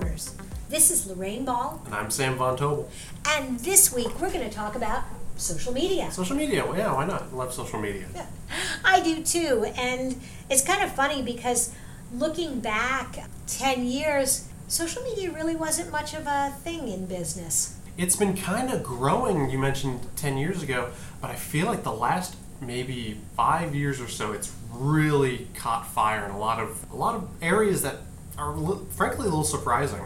owners. This is Lorraine Ball, And I'm Sam Von Tobel. and this week we're going to talk about social media. Social media, well, yeah, why not? I love social media. Yeah. I do too, and it's kind of funny because looking back 10 years, social media really wasn't much of a thing in business. It's been kind of growing, you mentioned 10 years ago, but I feel like the last maybe five years or so, it's really caught fire in a lot of a lot of areas that are frankly a little surprising.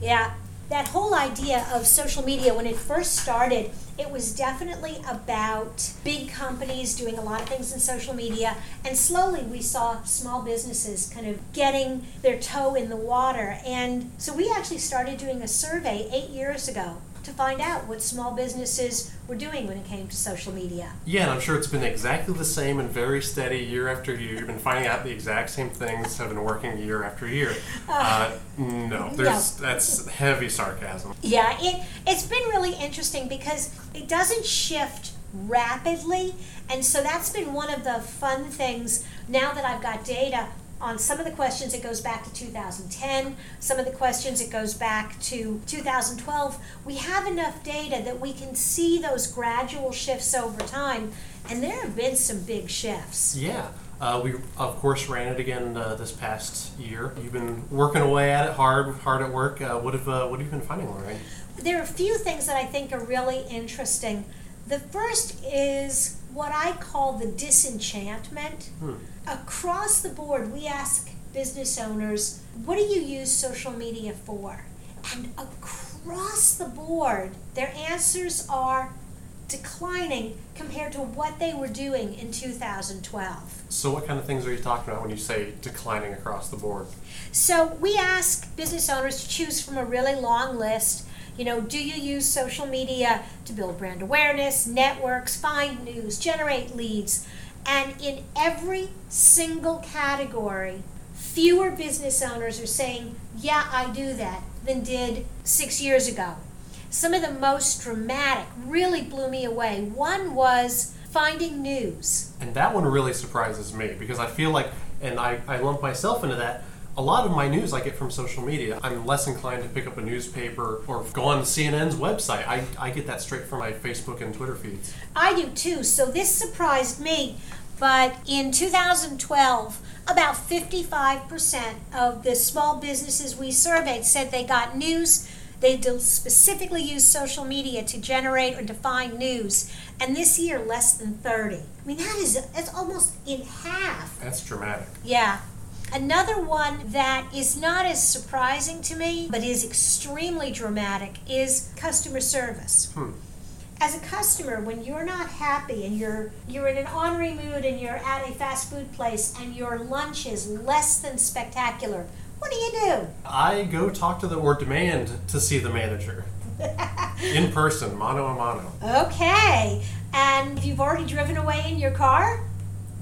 Yeah, that whole idea of social media, when it first started, it was definitely about big companies doing a lot of things in social media, and slowly we saw small businesses kind of getting their toe in the water. And so we actually started doing a survey eight years ago to find out what small businesses were doing when it came to social media. Yeah, and I'm sure it's been exactly the same and very steady year after year. You've been finding out the exact same things have been working year after year. Uh, no, there's that's heavy sarcasm. Yeah, it it's been really interesting because it doesn't shift rapidly, and so that's been one of the fun things. Now that I've got data on some of the questions, it goes back to 2010. Some of the questions, it goes back to 2012. We have enough data that we can see those gradual shifts over time, and there have been some big shifts. Yeah. Uh, we of course ran it again uh, this past year. You've been working away at it hard, hard at work. Uh, what have uh, what have you been finding, Lorraine? there are a few things that I think are really interesting. The first is what I call the disenchantment. Hmm. Across the board, we ask business owners, what do you use social media for? And across the board, their answers are declining compared to what they were doing in 2012. So, what kind of things are you talking about when you say declining across the board? So we ask business owners to choose from a really long list. You know, do you use social media to build brand awareness, networks, find news, generate leads? And in every single category, fewer business owners are saying, yeah, I do that, than did six years ago. Some of the most dramatic really blew me away. One was finding news. And that one really surprises me because I feel like, and I, I lump myself into that. A lot of my news I get from social media. I'm less inclined to pick up a newspaper or go on CNN's website. I, I get that straight from my Facebook and Twitter feeds. I do too. So this surprised me. But in 2012, about 55% of the small businesses we surveyed said they got news. They specifically used social media to generate or to find news. And this year, less than 30. I mean, that is that's almost in half. That's dramatic. Yeah. Another one that is not as surprising to me, but is extremely dramatic, is customer service. Hmm. As a customer, when you're not happy and you're you're in an ornery mood and you're at a fast food place and your lunch is less than spectacular, what do you do? I go talk to the or demand to see the manager in person, mano a mano. Okay. And you've already driven away in your car,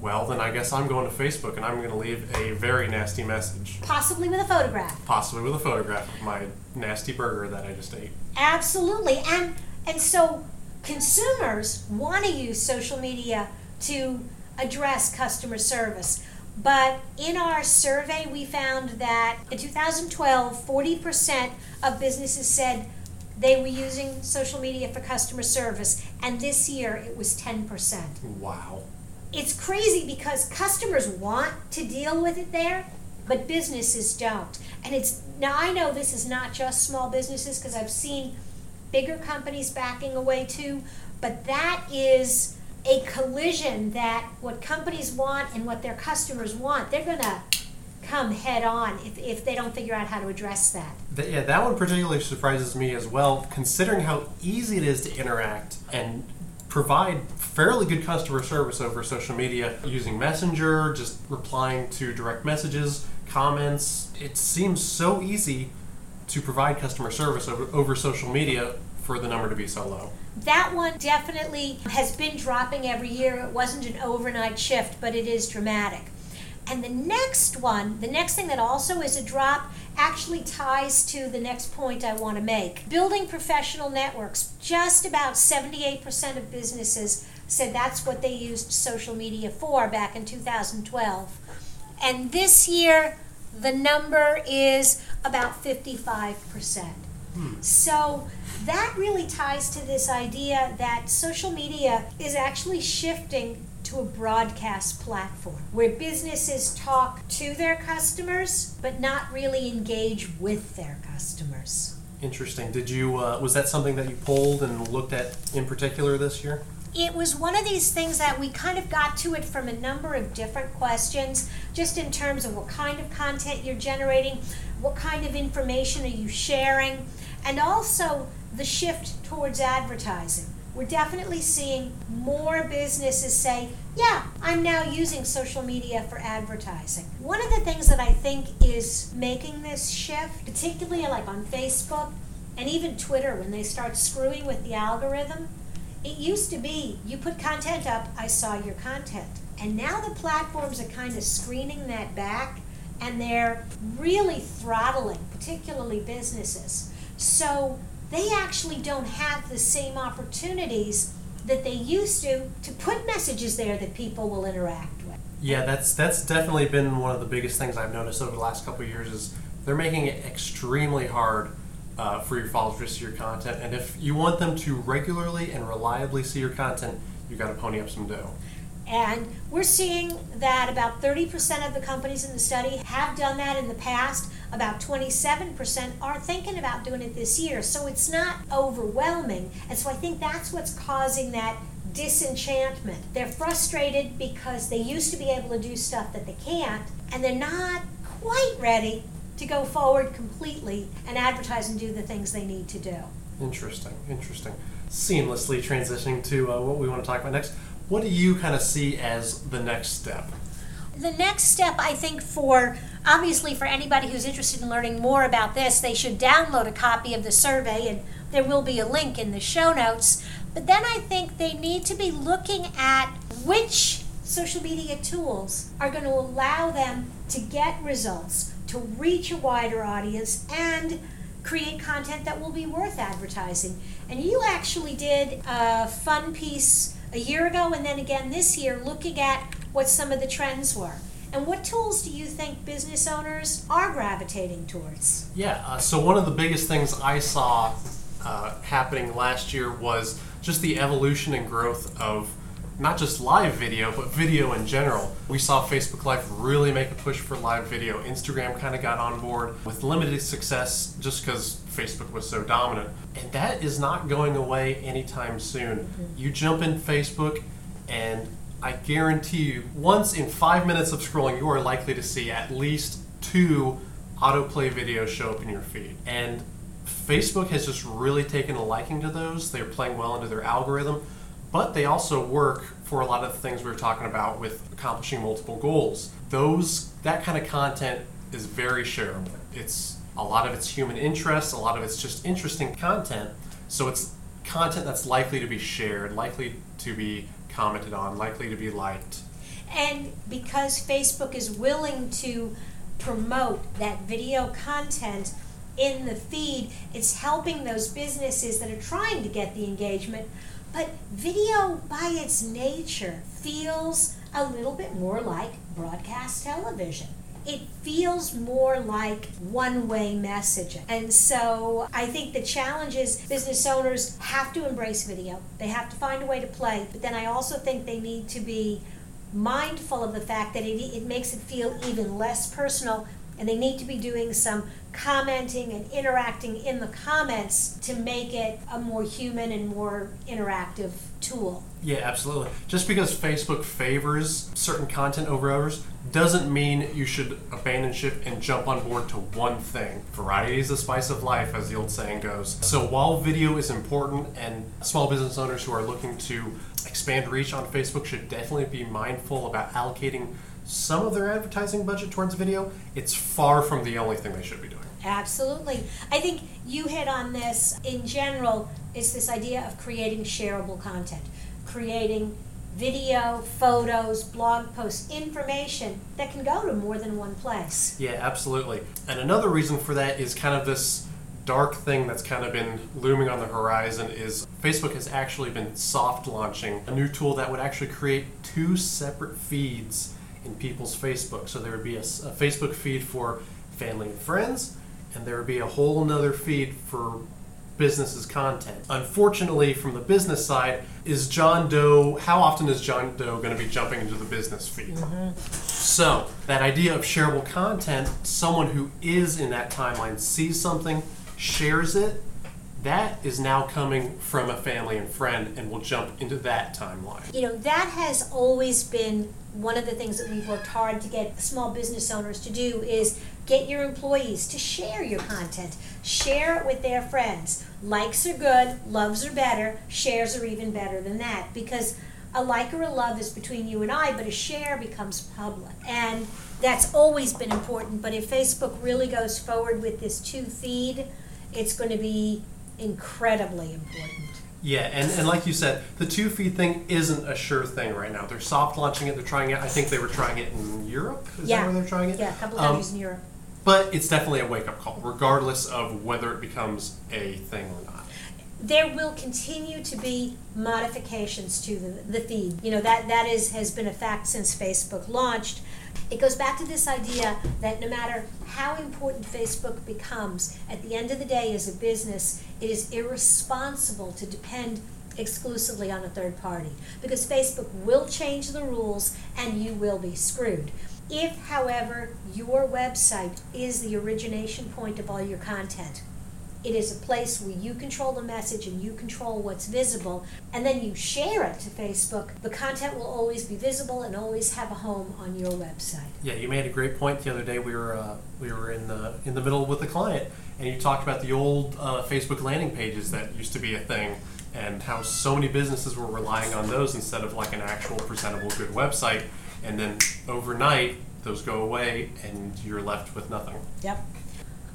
Well, then I guess I'm going to Facebook and I'm going to leave a very nasty message, possibly with a photograph. possibly with a photograph of my nasty burger that I just ate. Absolutely. And and so consumers want to use social media to address customer service. But in our survey, we found that in 2012, 40% of businesses said they were using social media for customer service, and this year it was 10%. Wow. It's crazy because customers want to deal with it there, but businesses don't. And it's now I know this is not just small businesses because I've seen bigger companies backing away too, but that is a collision that what companies want and what their customers want, they're going to come head on if, if they don't figure out how to address that. Th- yeah, that one particularly surprises me as well, considering how easy it is to interact and provide fairly good customer service over social media using Messenger, just replying to direct messages, comments. It seems so easy to provide customer service over, over social media for the number to be so low. That one definitely has been dropping every year. It wasn't an overnight shift, but it is dramatic. And the next one, the next thing that also is a drop, actually ties to the next point I want to make. Building professional networks. Just about 78% of businesses said that's what they used social media for back in 2012. And this year, the number is about 55%. Hmm. So that really ties to this idea that social media is actually shifting to a broadcast platform where businesses talk to their customers but not really engage with their customers. Interesting. Did you uh, was that something that you polled and looked at in particular this year? it was one of these things that we kind of got to it from a number of different questions, just in terms of what kind of content you're generating, what kind of information are you sharing, and also the shift towards advertising. We're definitely seeing more businesses say, yeah, I'm now using social media for advertising. One of the things that I think is making this shift, particularly like on Facebook and even Twitter when they start screwing with the algorithm, it used to be you put content up, I saw your content. And now the platforms are kind of screening that back and they're really throttling, particularly businesses. So they actually don't have the same opportunities that they used to to put messages there that people will interact with. Yeah, that's that's definitely been one of the biggest things I've noticed over the last couple years is they're making it extremely hard uh, for your followers to see your content. And if you want them to regularly and reliably see your content, you've got to pony up some dough. And we're seeing that about 30% of the companies in the study have done that in the past. About 27% are thinking about doing it this year. So it's not overwhelming. And so I think that's what's causing that disenchantment. They're frustrated because they used to be able to do stuff that they can't, and they're not quite ready to go forward completely and advertise and do the things they need to do. Interesting, interesting. Seamlessly transitioning to uh, what we want to talk about next. What do you kind of see as the next step? The next step, I think, for obviously for anybody who's interested in learning more about this, they should download a copy of the survey, and there will be a link in the show notes. But then I think they need to be looking at which social media tools are going to allow them to get results to reach a wider audience and create content that will be worth advertising. And you actually did a fun piece a year ago and then again this year looking at what some of the trends were. And what tools do you think business owners are gravitating towards? Yeah, uh, so one of the biggest things I saw uh, happening last year was just the evolution and growth of not just live video, but video in general. We saw Facebook Live really make a push for live video. Instagram kind of got on board with limited success just because Facebook was so dominant. And that is not going away anytime soon. Mm-hmm. You jump in Facebook, and I guarantee you, once in five minutes of scrolling, you are likely to see at least two autoplay videos show up in your feed. And Facebook has just really taken a liking to those. They're playing well into their algorithm but they also work for a lot of the things we were talking about with accomplishing multiple goals. Those that kind of content is very shareable. It's a lot of it's human interest, a lot of it's just interesting content. So it's content that's likely to be shared, likely to be commented on, likely to be liked. And because Facebook is willing to promote that video content in the feed, it's helping those businesses that are trying to get the engagement but video, by its nature, feels a little bit more like broadcast television. It feels more like one way messaging. And so I think the challenge is business owners have to embrace video. They have to find a way to play. But then I also think they need to be mindful of the fact that it, it makes it feel even less personal and they need to be doing some commenting and interacting in the comments to make it a more human and more interactive tool. Yeah, absolutely. Just because Facebook favors certain content over others doesn't mean you should abandon ship and jump on board to one thing. Variety is the spice of life, as the old saying goes. So while video is important and small business owners who are looking to expand reach on Facebook should definitely be mindful about allocating some of their advertising budget towards video, it's far from the only thing they should be doing. Absolutely. I think you hit on this in general. It's this idea of creating shareable content, creating video, photos, blog posts, information that can go to more than one place. Yeah, absolutely. And another reason for that is kind of this dark thing that's kind of been looming on the horizon is Facebook has actually been soft launching a new tool that would actually create two separate feeds in people's Facebook. So there would be a, a Facebook feed for family and friends and there would be a whole nother feed for business's content. Unfortunately, from the business side, is John Doe, how often is John Doe going to be jumping into the business feed? Mm-hmm. So, that idea of shareable content, someone who is in that timeline sees something, shares it, that is now coming from a family and friend and we'll jump into that timeline. You know, that has always been one of the things that we've worked hard to get small business owners to do is get your employees to share your content. Share it with their friends. Likes are good, loves are better, shares are even better than that because a like or a love is between you and I, but a share becomes public. And that's always been important, but if Facebook really goes forward with this two feed, it's going to be incredibly important. Yeah, and, and like you said, the two feed thing isn't a sure thing right now. They're soft launching it, they're trying it. I think they were trying it in Europe. Is Yeah. that where they're trying it? Yeah, a couple of Um, in Europe. But it's definitely a wake up call, regardless of whether it becomes a thing or not. there will continue to be modifications to the, the feed. You know, that, that is, has been a fact since Facebook launched. It goes back to this idea that no matter how important Facebook becomes, at the end of the day, as a business, it is irresponsible to depend exclusively on a third party because Facebook will change the rules and you will be screwed. If, however, your website is the origination point of all your content, it is a place where you control the message and you control what's visible, and then you share it to Facebook. The content will always be visible and always have a home on your website. Yeah, you made a great point the other day. We were uh, we were in the in the middle with a client, and you talked about the old uh, Facebook landing pages that used to be a thing, and how so many businesses were relying on those instead of like an actual presentable good website. And then overnight, those go away, and you're left with nothing. Yep.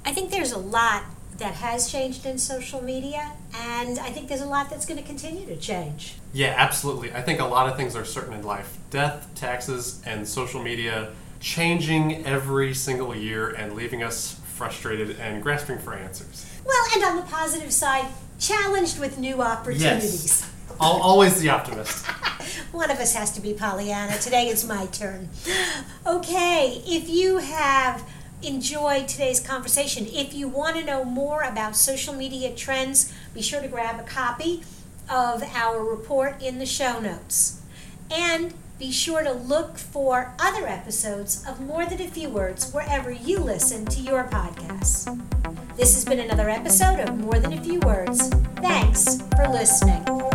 I think there's a lot that has changed in social media, and I think there's a lot that's going to continue to change. Yeah, absolutely. I think a lot of things are certain in life death, taxes, and social media changing every single year and leaving us frustrated and grasping for answers. Well, and on the positive side, challenged with new opportunities. Al always the optimist. One of us has to be Pollyanna. Today it's my turn. Okay, if you have enjoyed today's conversation, if you want to know more about social media trends, be sure to grab a copy of our report in the show notes. And be sure to look for other episodes of More Than a Few Words wherever you listen to your podcasts. This has been another episode of More Than a Few Words. Thanks for listening.